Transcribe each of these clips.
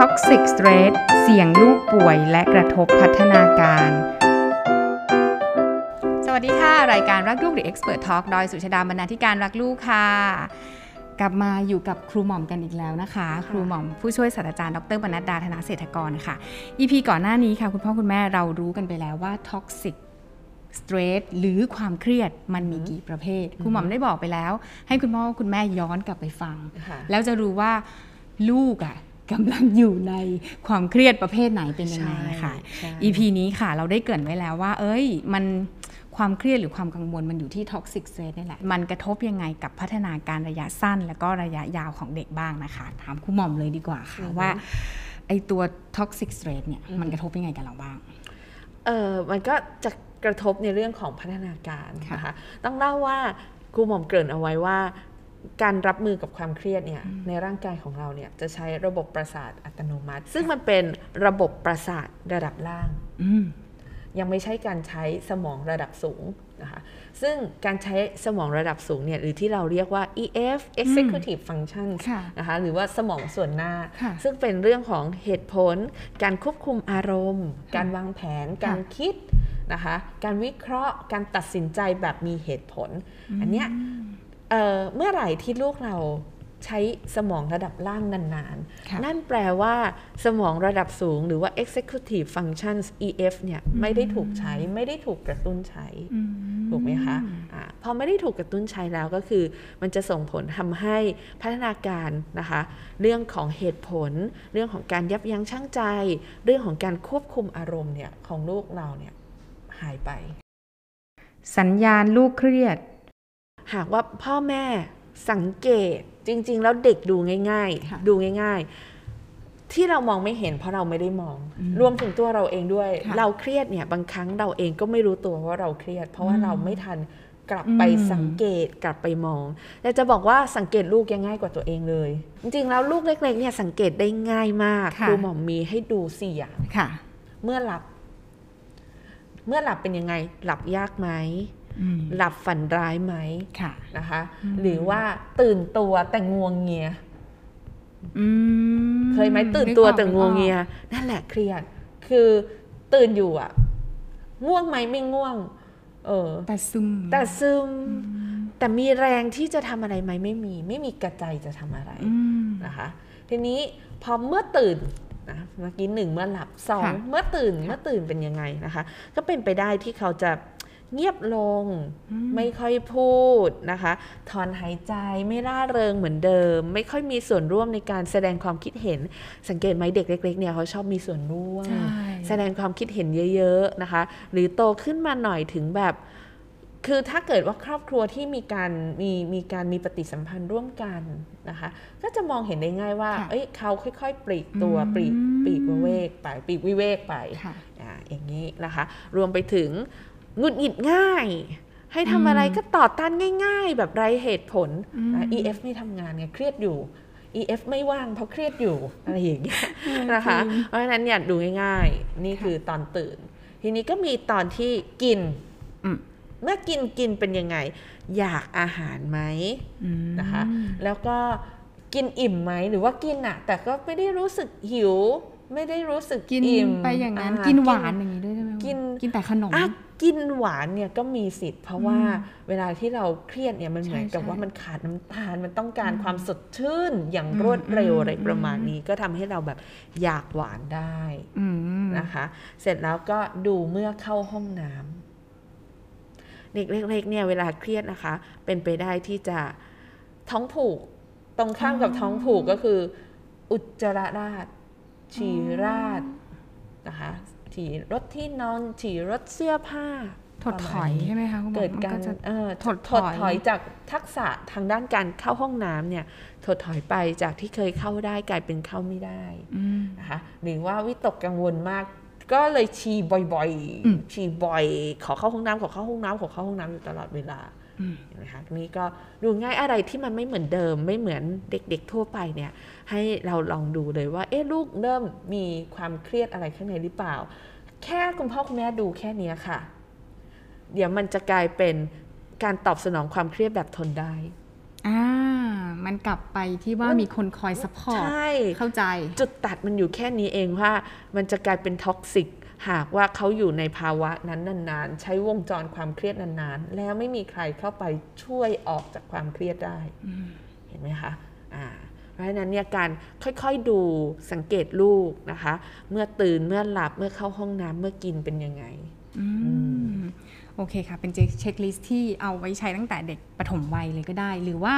Toxic Stress เสี่ยงลูกป่วยและกระทบพัฒนาการ สวัสดีค่ะ รายการรักลูก The Expert Talk โดยสุชาดาบรรณาธิการรักลูกค่ะ กลับมาอยู่กับครูหม่อมกันอีกแล้วนะคะ ครูหม่อมผู้ช่วยศาสตราจารย์ดรบรรณดาธนาเศรษฐกรค่ะ EP ก่อนหน้านี้ค่ะ คุณพ่อคุณแม่เรารู้กันไปแล้วว่า Toxic สเตรสหรือความเครียดมันมีกี่ประเภท คุณหมอมได้บอกไปแล้ว ให้คุณพ่อคุณแม่ย้อนกลับไปฟังค่ะแล้วจะรู้ว่าลูกอะ กำลังอยู่ในความเครียดประเภทไหนเป็นยังไงค่ะใช่ EP นี้ค่ะ เราได้เกรินไว้แล้วว่า เอ้ย มันความเครียดหรือความกังวลมันอยู่ที่ toxic stress นี่แหละ มันกระทบยังไงกับพัฒนาการระยะสั้น แล้วก็ระยะยาวของเด็กบ้างนะคะ ถามคุณหม่อมเลยดีกว่าค่ะว่าไอตัว toxic stress เนี่ยมันกระทบยังไงกับเราบ้าง เออมันก็จะกระทบในเรื่องของพัฒนาการค่ะนะคะ ต้องเล่าว่าครูหม่อมเกริ่นเอาไว้ว่า การรับมือกับความเครียดเนี่ยในร่างกายของเราเนี่ยจะใช้ระบบประสาทอัตโนมัติ ซึ่งมันเป็นระบบประสาทระดับล่างอืมยังไม่ใช่การใช้สมองระดับสูงนะคะซึ่งการใช้สมองระดับสูงเนี่ยหรือที่เราเรียกว่า EF Executive Function ค่ะนะคะหรือว่าสมองส่วนหน้าค่ะซึ่งเป็นเรื่องของเหตุผล การควบคุมอารมณ์ การวางแผน การคิดนะคะการวิเคราะห์การตัดสินใจแบบมีเหตุผล อันเนี้ย เอ่อเมื่อไหร่ที่ลูกเราใช้สมองระดับล่างนานค่ะๆนั่นแปลว่าสมองระดับสูงหรือว่า executive functions EF เนี่ยไม่ได้ถูกใช้ไม่ได้ถูกกระตุ้นใช้อืมถูกไหมคะอะพอไม่ได้ถูกกระตุ้นใช้แล้วก็คือ มันจะส่งผลทำให้พัฒนาการนะคะ เรื่องของเหตุผล เรื่องของการยับยั้งชั่งใจ เรื่องของการควบคุมอารมณ์เนี่ยของลูกเราเนี่ยหายไป สัญญาณลูกเครียด หากว่าพ่อแม่สังเกตจริง ๆ แล้วเด็กดูง่ายค่ะๆดูง่าย ๆ ที่เรามองไม่เห็นเพราะเราไม่ได้มอง รวมถึงตัวเราเองด้วยค่ะเราเครียดเนี่ยบางครั้งเราเองก็ไม่รู้ตัวว่าเราเครียด เพราะว่าเราไม่ทันกลับไปอืมสังเกตกลับไปมองแต่จะบอกว่าสังเกตลูกยังง่ายกว่าตัวเองเลย จริงๆแล้วลูกเล็กๆเนี่ยสังเกตได้ง่ายมากค่ะครูหมอมมีให้ดูสี่อย่างค่ะเมื่อหลับ เมื่อหลับเป็นยังไง หลับยากไหมอืม หลับฝันร้ายไหมค่ะนะคะ หรือว่าตื่นตัวแต่งวงเงียอืมเคยไหมตื่นตัวกออกแต่งวงเงียนึกอนั่นแหละเครียด คือตื่นอยู่อะง่วงไหมไม่ง่วง เอออกแต่ซึม แต่ซึม แต่มีแรงที่จะทำอะไรไหมไม่มี ไม่มีกระใจจะทำอะไรอืมนะคะ ทีนี้พอเมื่อตื่นนะเมื่อกี้หนึ่งเมื่อหลับสองค่ะเมื่อตื่นเมื่อตื่นเป็นยังไงนะคะ ก็เป็นไปได้ที่เขาจะ เงียบลง ไม่ค่อยพูดนะคะ ถอนหายใจไม่ร่าเริงเหมือนเดิม ไม่ค่อยมีส่วนร่วมในการแสดงความคิดเห็น สังเกตไหมเด็กเล็ก ๆ เนี่ยเขาชอบมีส่วนร่วมใช่แสดงความคิดเห็นเยอะ ๆ นะคะ หรือโตขึ้นมาหน่อยถึงแบบคือถ้าเกิดว่าครอบครัวที่มีการมีมีการมีปฏิสัมพันธ์ร่วมกันนะคะ ก็จะมองเห็นได้ง่ายว่าค่ะเอ้ยเขาค่อย ๆ ปลีกตัวอืมปลีกปลีกวิเวกไปปลีกวิเวกไปค่ะอ่าอย่างนี้นะคะ รวมไปถึง หงุดหงิดง่าย ให้ทำอะไรก็ต่อต้านง่าย ๆ แบบไร้เหตุผลอะ EF ไม่ทำงานไงเครียดอยู่ EF ไม่ว่างเพราะเครียดอยู่อะไรอย่างเงี้ยนะคะ เพราะฉะนั้นเนี่ยดูง่ายๆ นี่คือตอนตื่น ทีนี้ก็มีตอนที่กินอืมเมื่อกินกินเป็นยังไง อยากอาหารไหมอืมนะคะ แล้วก็กินอิ่มไหมหรือว่ากินอะแต่ก็ไม่ได้รู้สึกหิว ไม่ได้รู้สึกกินอิ่มไปอย่างนั้นอ่กินหวานอย่างนี้ด้วยใช่ไหม กินกินแต่ขนมอะกินหวานเนี่ยก็มีสิทธิ์ เพราะว่าอืมเวลาที่เราเครียดเนี่ยมันเหมือนกับใช่ว่ามันขาดน้ำตาล มันต้องการความสดชื่นอย่างอืมรวดเร็วอืมอะไรประมาณนี้ก็ทำให้เราแบบอยากหวานได้อืมนะคะ เสร็จแล้วก็ดูเมื่อเข้าห้องน้ำเด็กเล็กๆเนี่ยเวลาเครียดนะคะ เป็นไปได้ที่จะท้องผูก ตรงข้ามกับท้องผูกก็คือ อุจจาระราดฉี่ราดนะคะ ฉี่รถที่นอนฉี่รถเสื้อผ้าถดถอยใช่ไหมคะคุณหมอเกิดการจะเอ่อถดถดอยถอยจากทักษะทางด้านการเข้าห้องน้ำเนี่ยถดถอยไปจากที่เคยเข้าได้กลายเป็นเข้าไม่ได้นะคะหรือว่าวิตกกังวลมาก ก็เลยฉี่บ่อยๆฉี่บ่อย ขอเข้าห้องน้ำขอเข้าห้องน้ำขอเข้าห้องน้ำอยู่ตลอดเวลา อืมเห็นไหมคะนี่ก็ดูง่ายอะไรที่มันไม่เหมือนเดิม ไม่เหมือนเด็กๆทั่วไปเนี่ย ให้เราลองดูเลยว่า เอ๊ะลูกเริ่มมีความเครียดอะไรข้างในหรือเปล่า แค่คุณพ่อคุณแม่ดูแค่เนี้ยค่ะ เดี๋ยวมันจะกลายเป็นการตอบสนองความเครียดแบบทนได้อ่ามันกลับไปที่ว่ามีคนคอย support ใช่เข้าใจ จุดตัดมันอยู่แค่นี้เองว่า มันจะกลายเป็น toxic หากว่าเขาอยู่ในภาวะนั้นนานๆ ใช้วงจรความเครียดนานๆ แล้วไม่มีใครเข้าไปช่วยออกจากความเครียดได้ เห็นไหมคะอ่าเพราะฉะนั้นเนี่ยการค่อยๆดูสังเกตลูกนะคะ เมื่อตื่นเมื่อหลับเมื่อเข้าห้องน้ำเมื่อกินเป็นยังไงอืม โอเคค่ะ เป็น checklist ที่เอาไว้ใช้ตั้งแต่เด็กประถมวัยเลยก็ได้ หรือว่า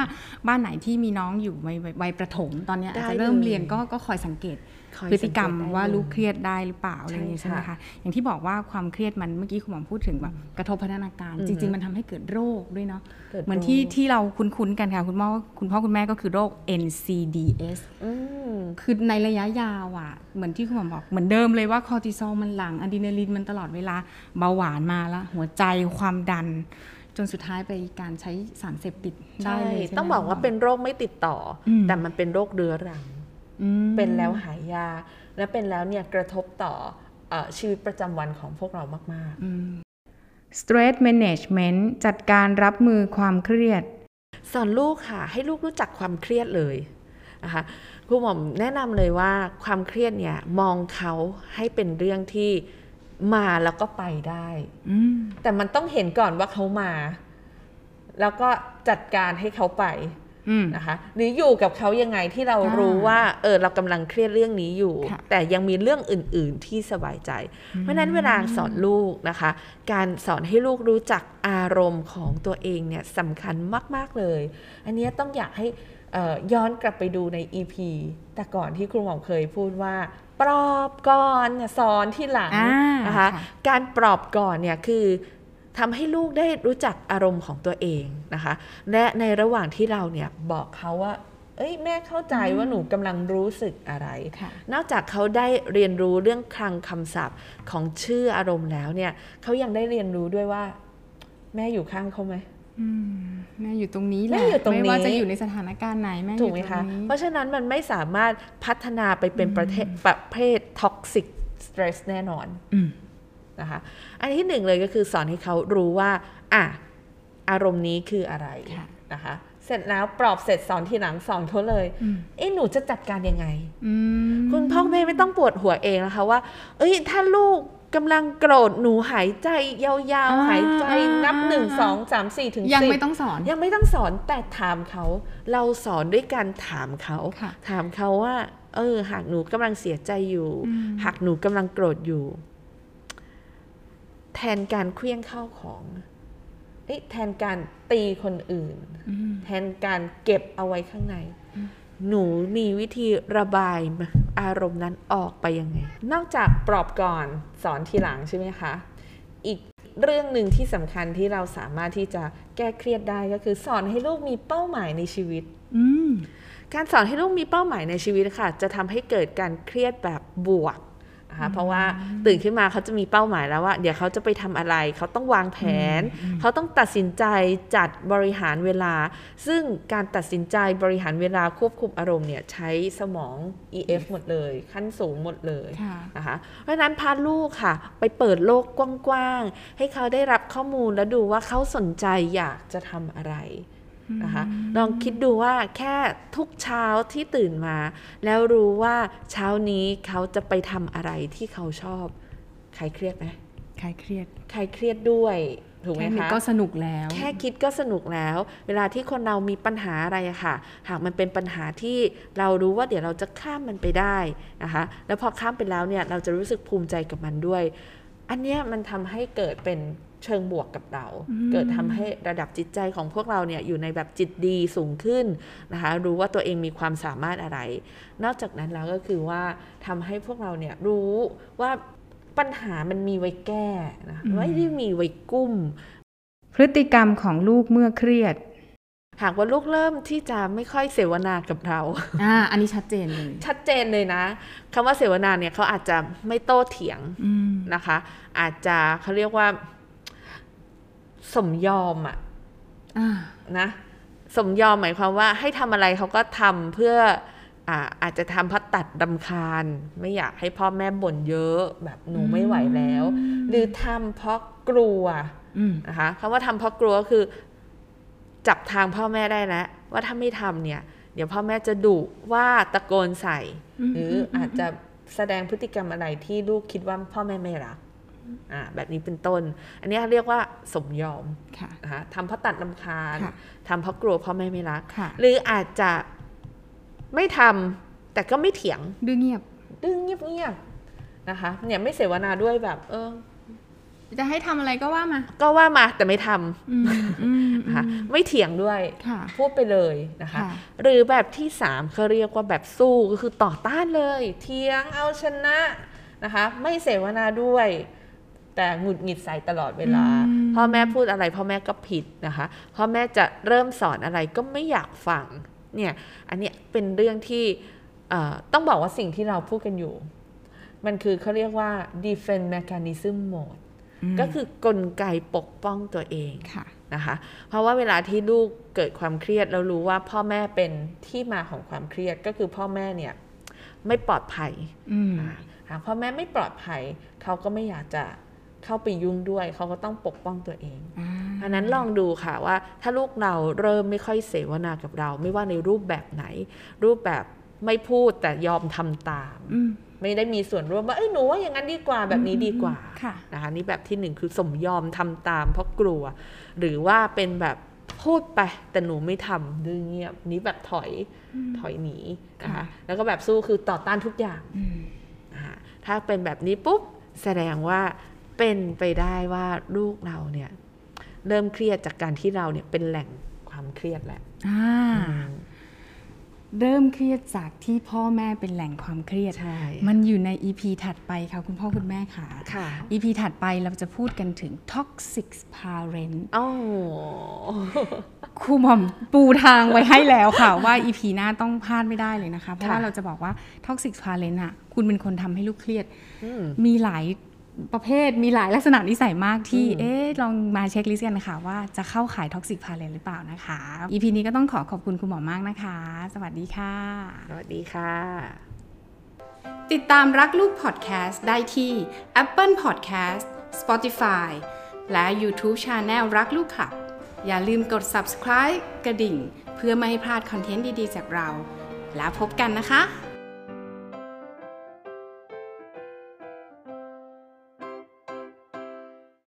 บ้านไหนที่มีน้องอยู่วัยวัยประถมตอนเนี้ยอาจได้จะเริ่มเลยเรียนก็ก็คอยสังเกตคอยพฤติกรรมสังเกตได้ว่าเลยลูกเครียดได้หรือเปล่าอะไรอย่างนี้ใช่ใช่ไหมค่ะคะอย่างที่บอกว่าความเครียดมันเมื่อกี้คุณหมอพูดถึงแบบกระทบพัฒนาการอือฮึจริง ๆ มันทำให้เกิดโรคด้วยเนาะเกิดเหมือนโรคที่ที่เราคุ้นๆกันค่ะ คุณพ่อคุณพ่อคุณแม่ก็คือโรค NCDs อืมคือในระยะยาวอะ เหมือนที่คุณหมอบอกเหมือนเดิมเลยว่าคอร์ติซอลมันหลังอะดรีนาลีนมันตลอดเวลาเบาหวานมาแล้วหัวใจความดัน จนสุดท้ายไปการใช้สารเสพติดได้ใช่เลยใช่ไหมต้องบอกว่าคุณหมเป็นโรคไม่ติดต่ออมแต่มันเป็นโรคเรื้อรังอืมเป็นแล้วหายยากและเป็นแล้วเนี่ยกระทบต่อเออชีวิตประจำวันของพวกเรามาก stress management จัดการรับมือความเครียดๆสอนลูกค่ะ ให้ลูกรู้จักความเครียดเลยนะคะครูหม่อมแนะนำเลยว่าความเครียดเนี่ยมองเขาให้เป็นเรื่องที่ มาแล้วก็ไปได้อืมแต่มันต้องเห็นก่อนว่าเขามา แล้วก็จัดการให้เขาไปอืม นะคะ หรืออยู่กับเขายังไงที่เราอ่ารู้ว่าเออเรากำลังเครียดเรื่องนี้อยู่ค่ะแต่ยังมีเรื่องอื่น ๆที่สบายใจ เพราะฉะนั้นเวลาสอนลูกนะคะ การสอนให้ลูกรู้จักอารมณ์ของตัวเองเนี่ยสำคัญมาก ๆ เลย อันเนี้ยต้องอยากให้เอ่อย้อนกลับไปดูใน EP แต่ก่อนที่ครูหมอมเคยพูดว่า ปลอบก่อนเนี่ยสอนที่หลังอ่านะคะค่ะการปลอบก่อนเนี่ยคือ ทำให้ลูกได้รู้จักอารมณ์ของตัวเองนะคะ และในระหว่างที่เราเนี่ยบอกเขาว่าเอ้ยแม่เข้าใจว่าหนูกำลังรู้สึกอะไรค่ะนอกจากเขาได้เรียนรู้เรื่องคลังคำศัพท์ของชื่ออารมณ์แล้วเนี่ยเขายังได้เรียนรู้ด้วยว่า แม่อยู่ข้างเขาไหมอืมแม่อยู่ตรงนี้แหละแม่อยู่ตรงนี้ไม่ว่าจะอยู่ในสถานการณ์ไหนแม่อถูกยู่ไหมตรคะงนี้เพราะฉะนั้นมันไม่สามารถพัฒนาไปเป็นประเทศประเภทท็อกซิกสเตรสแน่นอนอืม นะคะ อันที่หนึ่งเลยก็คือสอนให้เขารู้ว่าอะอารมณ์นี้คืออะไรค่ะนะคะเสร็จแล้วปลอบเสร็จสอนทีหลังสอนเขาเลยอืมเอ๊ะหนูจะจัดการยังไงอืมคุณพ่อแม่ไม่ต้องปวดหัวเองนะคะว่า เอ้ยถ้าลูกกำลังโกรธหนูหายใจยาวๆ หายใจนับหนึ่งสองสามสี่ถึงยังสิบไม่ต้องสอน ยังไม่ต้องสอนแต่ถามเขา เราสอนด้วยการถามเขาค่ะถามเขาว่า เออ หากหนูกำลังเสียใจอยู่อืมหากหนูกำลังโกรธอยู่ แทนการเคลี้ยงข้าวของเอ๊ะแทนการตีคนอื่นอืมแทนการเก็บเอาไว้ข้างใน หนูมีวิธีระบายอารมณ์นั้นออกไปยังไง นอกจากปลอบก่อนสอนทีหลังใช่ไหมคะ อีกเรื่องหนึ่งที่สำคัญที่เราสามารถที่จะแก้เครียดได้ก็คือ สอนให้ลูกมีเป้าหมายในชีวิตอืมการสอนให้ลูกมีเป้าหมายในชีวิตค่ะ จะทำให้เกิดการเครียดแบบบวก นะคะเพราะว่าตื่นขึ้นมาเขาจะมีเป้าหมายแล้วว่า เดี๋ยวเขาจะไปทำอะไร เขาต้องวางแผน เขาต้องตัดสินใจจัดบริหารเวลา ซึ่งการตัดสินใจบริหารเวลาควบคุมอารมณ์เนี่ยใช้สมอง EF หมดเลย ขั้นสูงหมดเลยค่ะนะคะเพราะฉะนั้นพาลูกค่ะ ไปเปิดโลกกว้างๆให้เขาได้รับข้อมูลแล้วดูว่าเขาสนใจอยากจะทำอะไร นะคะลองคิดดูว่าแค่ทุกเช้าที่ตื่นมา แล้วรู้ว่าเช้านี้เขาจะไปทำอะไรที่เขาชอบใครเครียดไหมคลายเครียดใครเครียดด้วยถูกไหมแค่นี้คะก็สนุกแล้ว แค่คิดก็สนุกแล้ว เวลาที่คนเรามีปัญหาอะไรอะค่ะ หากมันเป็นปัญหาที่เรารู้ว่าเดี๋ยวเราจะข้ามมันไปได้นะคะแล้วพอข้ามไปแล้วเนี่ยเราจะรู้สึกภูมิใจกับมันด้วย อันเนี้ยมันทำให้เกิดเป็น เชิงบวกกับเรา เกิดทำให้ระดับจิตใจของพวกเราเนี่ยอยู่ในแบบจิตดีสูงขึ้นนะคะรู้ว่าตัวเองมีความสามารถอะไร นอกจากนั้นแล้วก็คือว่าทำให้พวกเราเนี่ยรู้ว่าปัญหามันมีไว้แก้นะไม่ได้มีไว้กุ้ม พฤติกรรมของลูกเมื่อเครียด หากว่าลูกเริ่มที่จะไม่ค่อยเสวนากับเราอ่าอันนี้ชัดเจนเลย ชัดเจนเลยนะคำว่าเสวนาเนี่ยเขาอาจจะไม่โต้เถียงอืมนะคะ อาจจะเขาเรียกว่า สมยอมอะอ่านะสมยอมหมายความว่าให้ทำอะไรเขาก็ทำเพื่ออ่าอาจจะทำเพราะตัดดำคาญ ไม่อยากให้พ่อแม่บ่นเยอะแบบหนูไม่ไหวแล้ว หรือทำเพราะกลัวอืมนะคะคำว่าทำเพราะกลัวก็คือ จับทางพ่อแม่ได้แล้ว ว่าถ้าไม่ทำเนี่ย เดี๋ยวพ่อแม่จะดุว่าตะโกนใส่อืมหรืออาจจะแสดงพฤติกรรมอะไรที่ลูกคิดว่าพ่อแม่ไม่รัก อ่าแบบนี้เป็นต้น อันนี้เรียกว่าสมยอมค่ะนะคะทำเพราะตัดลำคาญค่ะทำเพราะกลัวพ่อแม่ไม่รักค่ะหรืออาจจะไม่ทำแต่ก็ไม่เถียงดื้อเงียบดื้อเงียบๆนะคะเนี่ยไม่เสวนาด้วยแบบ เออ จะให้ทำอะไรก็ว่ามา ก็ว่ามาแต่ไม่ทำอืมอืมนะคะไม่เถียงด้วยค่ะพูดไปเลยนะคะค่ะหรือแบบที่สามเขาเรียกว่าแบบสู้ก็คือต่อต้านเลย เถียงเอาชนะนะคะ ไม่เสวนาด้วย แต่หงุดหงิดใส่ตลอดเวลาอืมพ่อแม่พูดอะไร พ่อแม่ก็ผิดนะคะ พ่อแม่จะเริ่มสอนอะไรก็ไม่อยากฟังเนี่ยอันเนี้ยเป็นเรื่องที่เอ่อต้องบอกว่าสิ่งที่เราพูดกันอยู่ มันคือเขาเรียกว่า defense mechanism mode ก็คือกลไกปกป้องตัวเองค่ะนะคะ เพราะว่าเวลาที่ลูกเกิดความเครียดแล้วรู้ว่าพ่อแม่เป็นที่มาของความเครียดก็คือพ่อแม่เนี่ยไม่ปลอดภัยอืมอ่าหากพ่อแม่ไม่ปลอดภัยเขาก็ไม่อยากจะ เข้าไปยุ่งด้วย เขาก็ต้องปกป้องตัวเองอ่าอันนั้นลองดูค่ะว่า ถ้าลูกเราเริ่มไม่ค่อยเสวนากับเรา ไม่ว่าในรูปแบบไหน รูปแบบไม่พูดแต่ยอมทำตามอืมไม่ได้มีส่วนร่วมว่าเอ้ยหนูว่าอย่างนั้นดีกว่าแบบนี้ดีกว่าค่ะนะคะนี่แบบที่หนึ่งคือสมยอมทำตาม เพราะกลัว หรือว่าเป็นแบบพูดไปแต่หนูไม่ทำดื้อเงียบนี้แบบถอยถอยหนีนะคะค่ะแล้วก็แบบสู้คือต่อต้านทุกอย่างอืมนะคะถ้าเป็นแบบนี้ปุ๊บแสดงว่า เป็นไปได้ว่าลูกเราเนี่ยเริ่มเครียดจากการที่เราเนี่ยเป็นแหล่งความเครียดแหละอ่าเริ่มเครียดจากที่พ่อแม่เป็นแหล่งความเครียดใช่มันอยู่ใน EP ถัดไปค่ะคุณพ่อคุณแม่ค่ะค่ะ EP ถัดไปเราจะพูดกันถึง toxic parent โอ้ครูหม่อมปูทางไว้ให้แล้วค่ะ ว่า EP หน้าต้องพลาดไม่ได้เลยนะคะ เพราะว่าเราจะบอกว่า toxic parent อะ คุณเป็นคนทำให้ลูกเครียดอืมมีหลาย ประเภทมีหลายลักษณะนิสัยมากที่อืมเอ๊ะ ลองมา checklist กันค่ะ ว่าจะเข้าขาย toxic parent หรือเปล่านะคะ EP นี้ก็ต้องขอขอบคุณคุณหมอมากนะคะ สวัสดีค่ะ สวัสดีค่ะ ติดตามรักลูกพอดแคสต์ได้ที่ Apple Podcast Spotify และ YouTube Channel รักลูกคลับ อย่าลืมกด subscribe กระดิ่ง เพื่อไม่ให้พลาดคอนเทนต์ดี ๆ จากเรา แล้วพบกันนะคะ